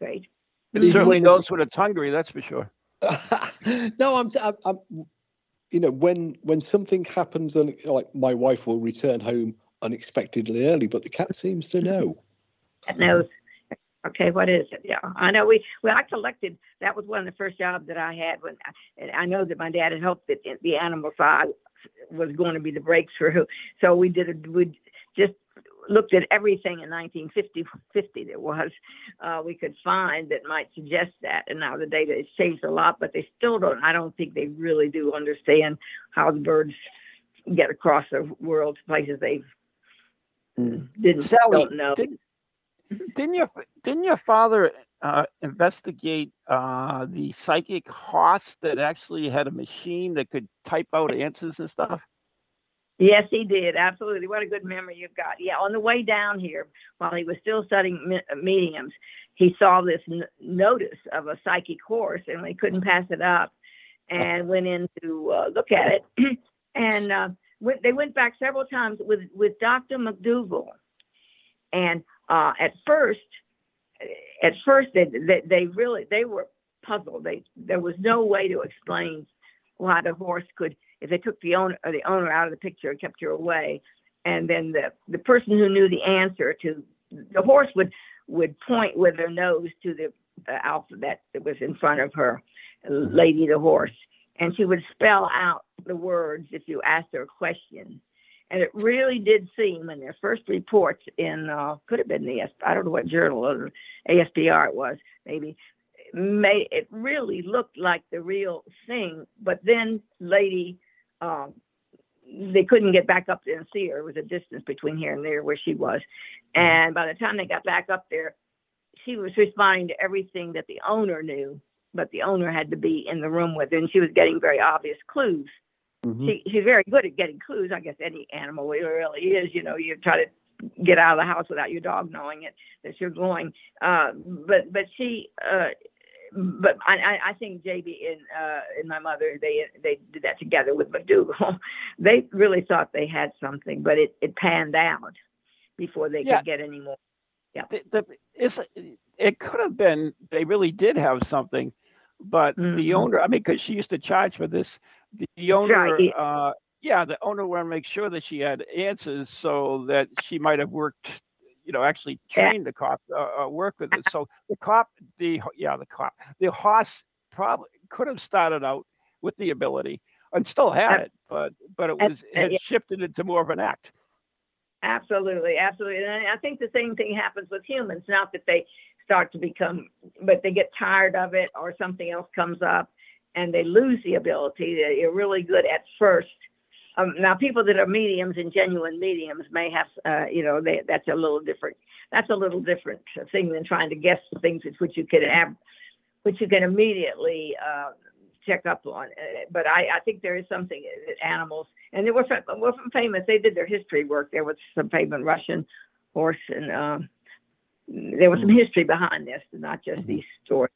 right. It certainly knows when it's hungry, that's for sure. no, I'm, I'm, I'm, you know, when when something happens, and like my wife will return home unexpectedly early, but the cat seems to know. that knows. Okay, what is it? Yeah, I know. We well, I collected. That was one of the first jobs that I had when, and I know that my dad had hoped that the animal side was going to be the breakthrough. So we did a we just looked at everything in 1950 50 there was uh, we could find that might suggest that. And now the data has changed a lot, but they still don't. I don't think they really do understand how the birds get across the world to places they didn't Sally, don't know. didn't, didn't your didn't your father uh, investigate uh, the psychic horse that actually had a machine that could type out answers and stuff? Yes, he did. Absolutely. What a good memory you've got. Yeah, on the way down here, while he was still studying uh, mediums, he saw this n- notice of a psychic horse, and he couldn't pass it up, and went in to uh, look at it. and uh, went, they went back several times with with Dr. McDougall, and uh, at first, at first they, they they really they were puzzled. They there was no way to explain why the horse could if they took the owner or the owner out of the picture and kept her away, and then the the person who knew the answer to the horse would would point with her nose to the uh, alphabet that was in front of her, Lady the horse, and she would spell out the words if you asked her a question. And it really did seem in their first reports in uh, could have been the I don't know what journal or ASPR it was maybe may it really looked like the real thing. But then Lady um, they couldn't get back up there and see her. It was a distance between here and there where she was. And by the time they got back up there, she was responding to everything that the owner knew, but the owner had to be in the room with her, and she was getting very obvious clues. She, she's very good at getting clues. I guess any animal really is. You know, you try to get out of the house without your dog knowing it that you're going. Uh, but but she uh, but I, I- think JB and uh, and my mother they they did that together with McDougall. they really thought they had something, but it, it panned out before they Yeah. could get any more. The, the, it's, it could have been they really did have something, but the Mhm. owner, I mean, because she used to charge for this, the, the owner, right. uh, yeah, the owner wanted to make sure that she had answers so that she might have worked, you know, actually trained the cop, uh, uh, work with it. So the cop, the yeah, the cop, the horse probably could have started out with the ability and still had Uh, it, but but it uh, was it had yeah. shifted into more of an act. Absolutely, absolutely. And I I think the same thing happens with humans. Not that they start to become, but they get tired of it or something else comes up and they lose the ability. They're really good at first. Um, now, people that are mediums and genuine mediums may have, uh, you know, they, that's a little different. That's a little different thing than trying to guess the things which you can have, which you can immediately uh, check up on. Uh, But I, I think there is something that animals, and they were from, were famous. They did their history work. There was some famous Russian horse, and um, there was some history behind this, not just these stories.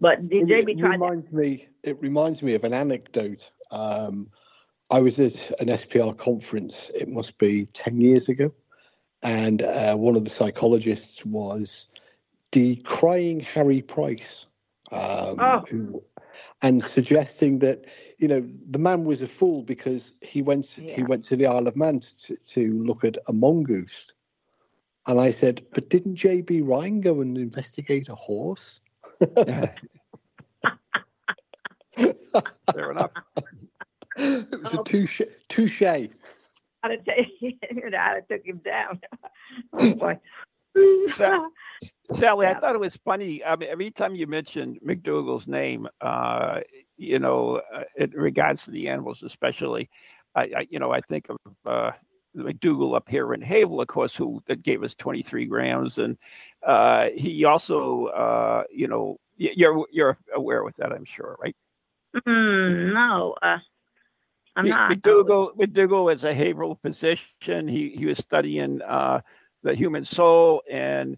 But It JB tried. that. reminds me. It reminds me of an anecdote. Um, I was at an SPR conference. It must be ten years ago, and uh, one of the psychologists was decrying Harry Price, um, Oh. who, and suggesting that you know the man was a fool because he went he went to the Isle of Man to, to look at a mongoose. And I said, but didn't J.B. Rhine go and investigate a horse? Fair enough. It was Oh. a touche. touche. I'd have ta- I'd have took him down. oh boy. So- Sally, I thought it was funny. I mean, every time you mentioned McDougall's name, uh, you know, uh, in regards to the animals, especially. I, I you know, I think of uh, McDougall up here in Haverhill, of course, who that gave us 23 grams, and uh, he also, uh, you know, you're you're aware with that, I'm sure, right? Mm, no, uh, I'm not. McDougall, McDougall is a Haverhill physician. He he was studying uh, the human soul, and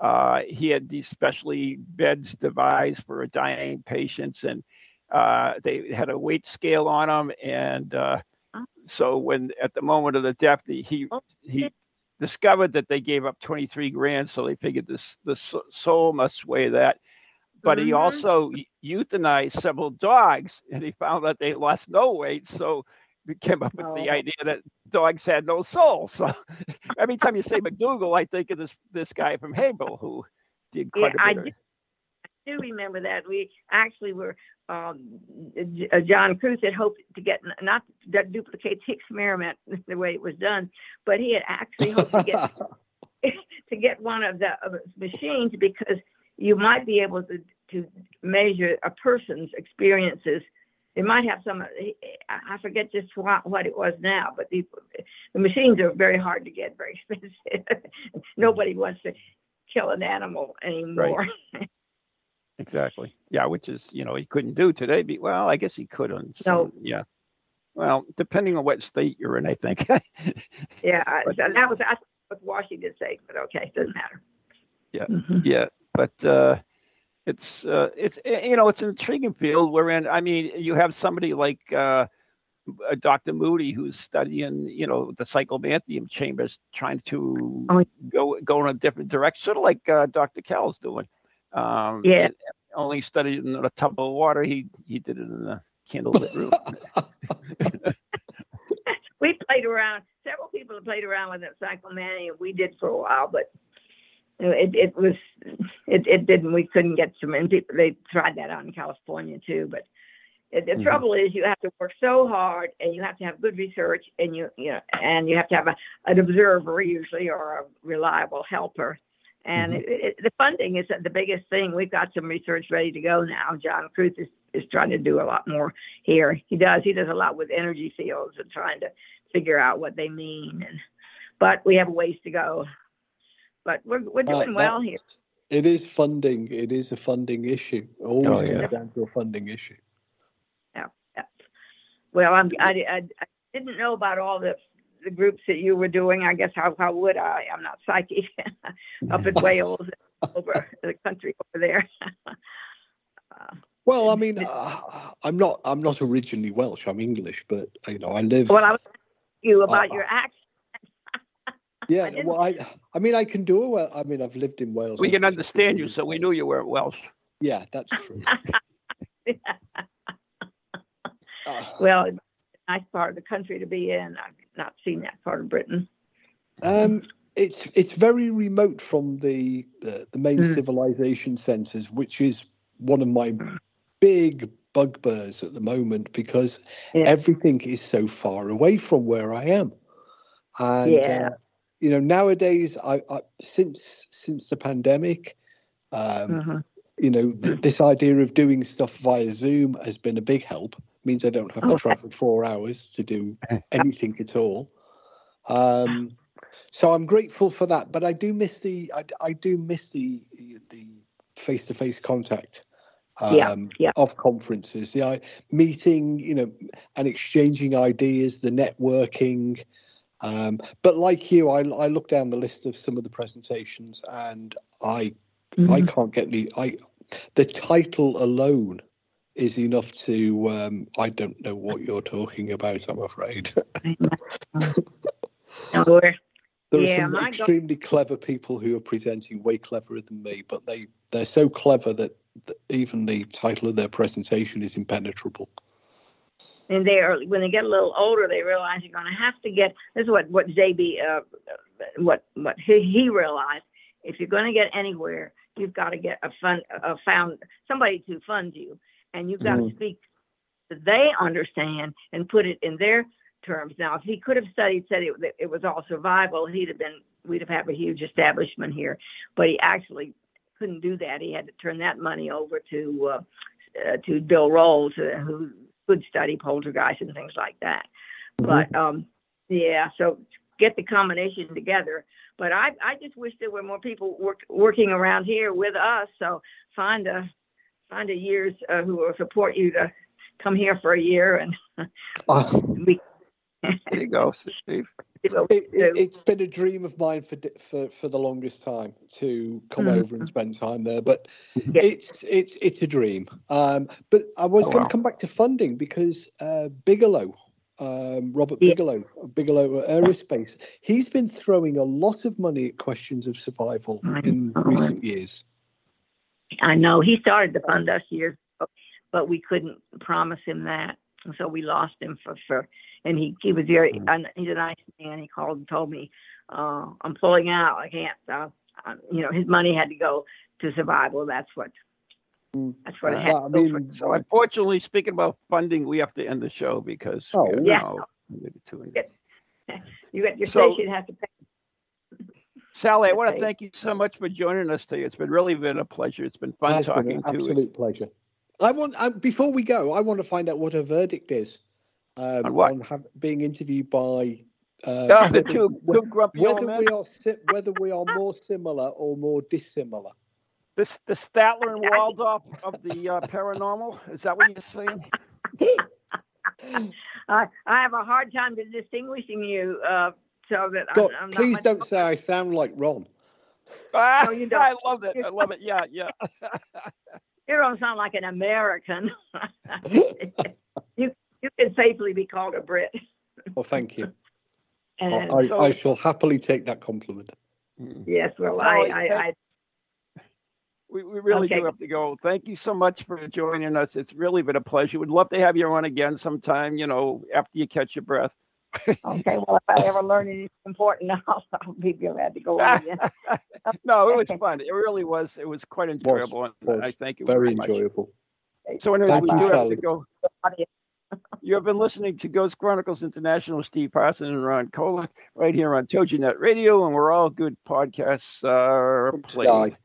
uh, he had these specially beds devised for dying patients, and uh, they had a weight scale on them, and uh, oh. so when at the moment of the death, he he oh, discovered that they gave up 23 grand, so they figured this the soul must weigh that but mm-hmm. he also euthanized several dogs and he found that they lost no weight. So he came up with oh. the idea that dogs had no soul. So every time you say McDougall, I think of this this guy from Haverhill who did quite yeah, a bit. I do, I do remember that. We actually were, um, John Kruth had hoped to get, not to duplicate the experiment the way it was done, but he had actually hoped to get. to get one of the machines because you might be able to, to measure a person's experiences. It might have some, I forget just what, what it was now, but the, the machines are very hard to get, very expensive. Nobody wants to kill an animal anymore. Right. exactly. Yeah, which is, you know, he couldn't do today. Well, I guess he could on some, no. yeah. Well, depending on what state you're in, I think. yeah, but, that was that's what Washington State, but okay, it doesn't matter. Yeah, mm-hmm. yeah but uh, it's uh, it's eh, you know it's an intriguing field. We're. I mean, you have somebody like uh, uh Dr. Moody who's studying you know the psychomanteum chambers, trying to oh. go go in a different direction, sort of like uh, Dr. Cal's doing. Um, yeah. Only studied in a tub of water. He he did it in a candlelit room. we played around. Several people have played around with that psychomanteum. We did for a while, but it, it was it, it didn't we couldn't get too many people. They tried that out in california too but it, the mm-hmm. trouble is you have to work so hard and you have to have good research and you you know and you have to have a, an observer usually or a reliable helper. And mm-hmm. it, the funding is the biggest thing. We've got some research ready to go now. John Kruth is, is trying to do a lot more here. He does he does a lot with energy fields and trying to figure out what they mean and but we have a ways to go but we're we're doing uh, well here. It is funding. It is a funding issue. Always oh, yeah. down to a funding issue. Yeah. yeah. Well, I'm, I, I, I didn't know about all the the groups that you were doing. I guess how how would I? I'm not psychic up in Wales, over the country over there. uh, well, I mean, uh, I'm not I'm not originally Welsh. I'm English, but you know, I live. Well, I was asking you about uh, your accent yeah, I well, I I mean, I can do it. Well, I mean, I've lived in Wales. We can understand you, so we knew you were Welsh. Yeah, that's true. uh, well, nice part of the country to be in. I've not seen that part of Britain. Um, it's it's very remote from the the, the main mm. civilization centres, which is one of my big bugbears at the moment because yeah. everything is so far away from where I am. And yeah. uh, you know nowadays I, I since since the pandemic um, uh-huh. you know th- this idea of doing stuff via zoom has been a big help it means i don't have to travel four hours to do anything at all um, so i'm grateful for that but i do miss the i, I do miss the the face-to-face contact um, yeah, yeah. of conferences the I, meeting you know and exchanging ideas the networking um, but like you, I, I look down the list of some of the presentations, and I mm-hmm. I can't get the I the title alone is enough to um, I don't know what you're talking about. I'm afraid. there yeah, are some extremely God. clever people who are presenting way cleverer than me, but they they're so clever that, that even the title of their presentation is impenetrable and they are when they get a little older, they realize you're going to have to get. This is what what JB, uh, what what he, he realized. If you're going to get anywhere, you've got to get a fund, a found somebody to fund you, and you've got mm-hmm. to speak that they understand and put it in their terms. Now, if he could have studied, said it, it was all survival, he'd have been, we'd have had a huge establishment here. But he actually couldn't do that. He had to turn that money over to uh, uh, to Bill Rolls, uh, who could study poltergeist and things like that. Mm-hmm. But um, yeah, so get the combination together. But I I just wish there were more people work, working around here with us. So find a find a years uh, who will support you to come here for a year and Uh, we. There you go, Steve. It, it, it's been a dream of mine for for for the longest time to come Mhm. over and spend time there, but Yeah. it's it's it's a dream. Um, but I was Oh, going to wow. come back to funding because uh, Bigelow, um, Robert Yeah. Bigelow, Bigelow Aerospace, he's been throwing a lot of money at questions of survival in know. recent years. I know he started to fund us years ago, but we couldn't promise him that, and so we lost him for for. And he he was very and he's a nice man. He called and told me, uh, "I'm pulling out. I can't." Uh, uh, you know, his money had to go to survival. That's what. Mm. That's what it Uh, had I to go mean. So unfortunately, speaking about funding, we have to end the show because Oh, we're yeah. now maybe two and- You got your So- station has to pay. Sally, I want to thank you so much for joining us today. It's been really been a pleasure. It's been fun Has been talking an to you. absolute pleasure. I want I, before we go, I want to find out what her verdict is um, On have, being interviewed by uh, Ah, the whether- two, whe- two grumpy old whether men. we are si- whether we are more similar or more dissimilar. This the Statler and Waldorf of the uh, paranormal. Is that what you're saying? I I have a hard time distinguishing you. Uh, so that God, I'm, I'm not please don't say I sound like Ron. Ah, you don't. I love it. I love it. Yeah, yeah. You don't sound like an American. You you can safely be called a Brit. Well, thank you. I, And I, so- I shall happily take that compliment. Mm-hmm. yes, well, I, Sally, I, I We, we really Okay. do have to go. Thank you so much for joining us. It's really been a pleasure. We'd love to have you on again sometime, you know, after you catch your breath. okay. Well, if I ever learn anything important, I'll, I'll be glad to go on again. no, it was fun. It really was. It was quite enjoyable. and was. I thank you Very very much. enjoyable. So anyway, Thank we you, do have to go. You have been listening to Ghost Chronicles International, Steve Parson and Ron Kolek, right here on ToginetRadio Radio, and we're all good podcasts are played.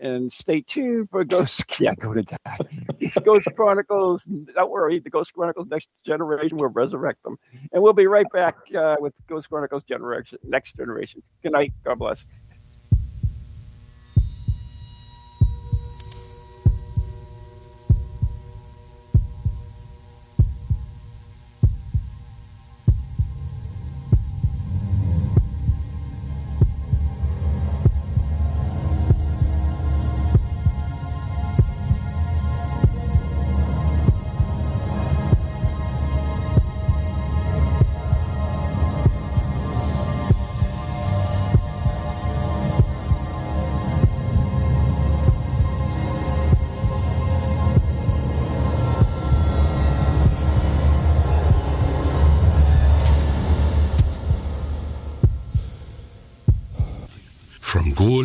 And stay tuned for Ghost. Yeah, go to that. Ghost Chronicles. Don't worry, the Ghost Chronicles Next Generation will resurrect them, and we'll be right back uh, with Ghost Chronicles Generation Next Generation. Good night. God bless.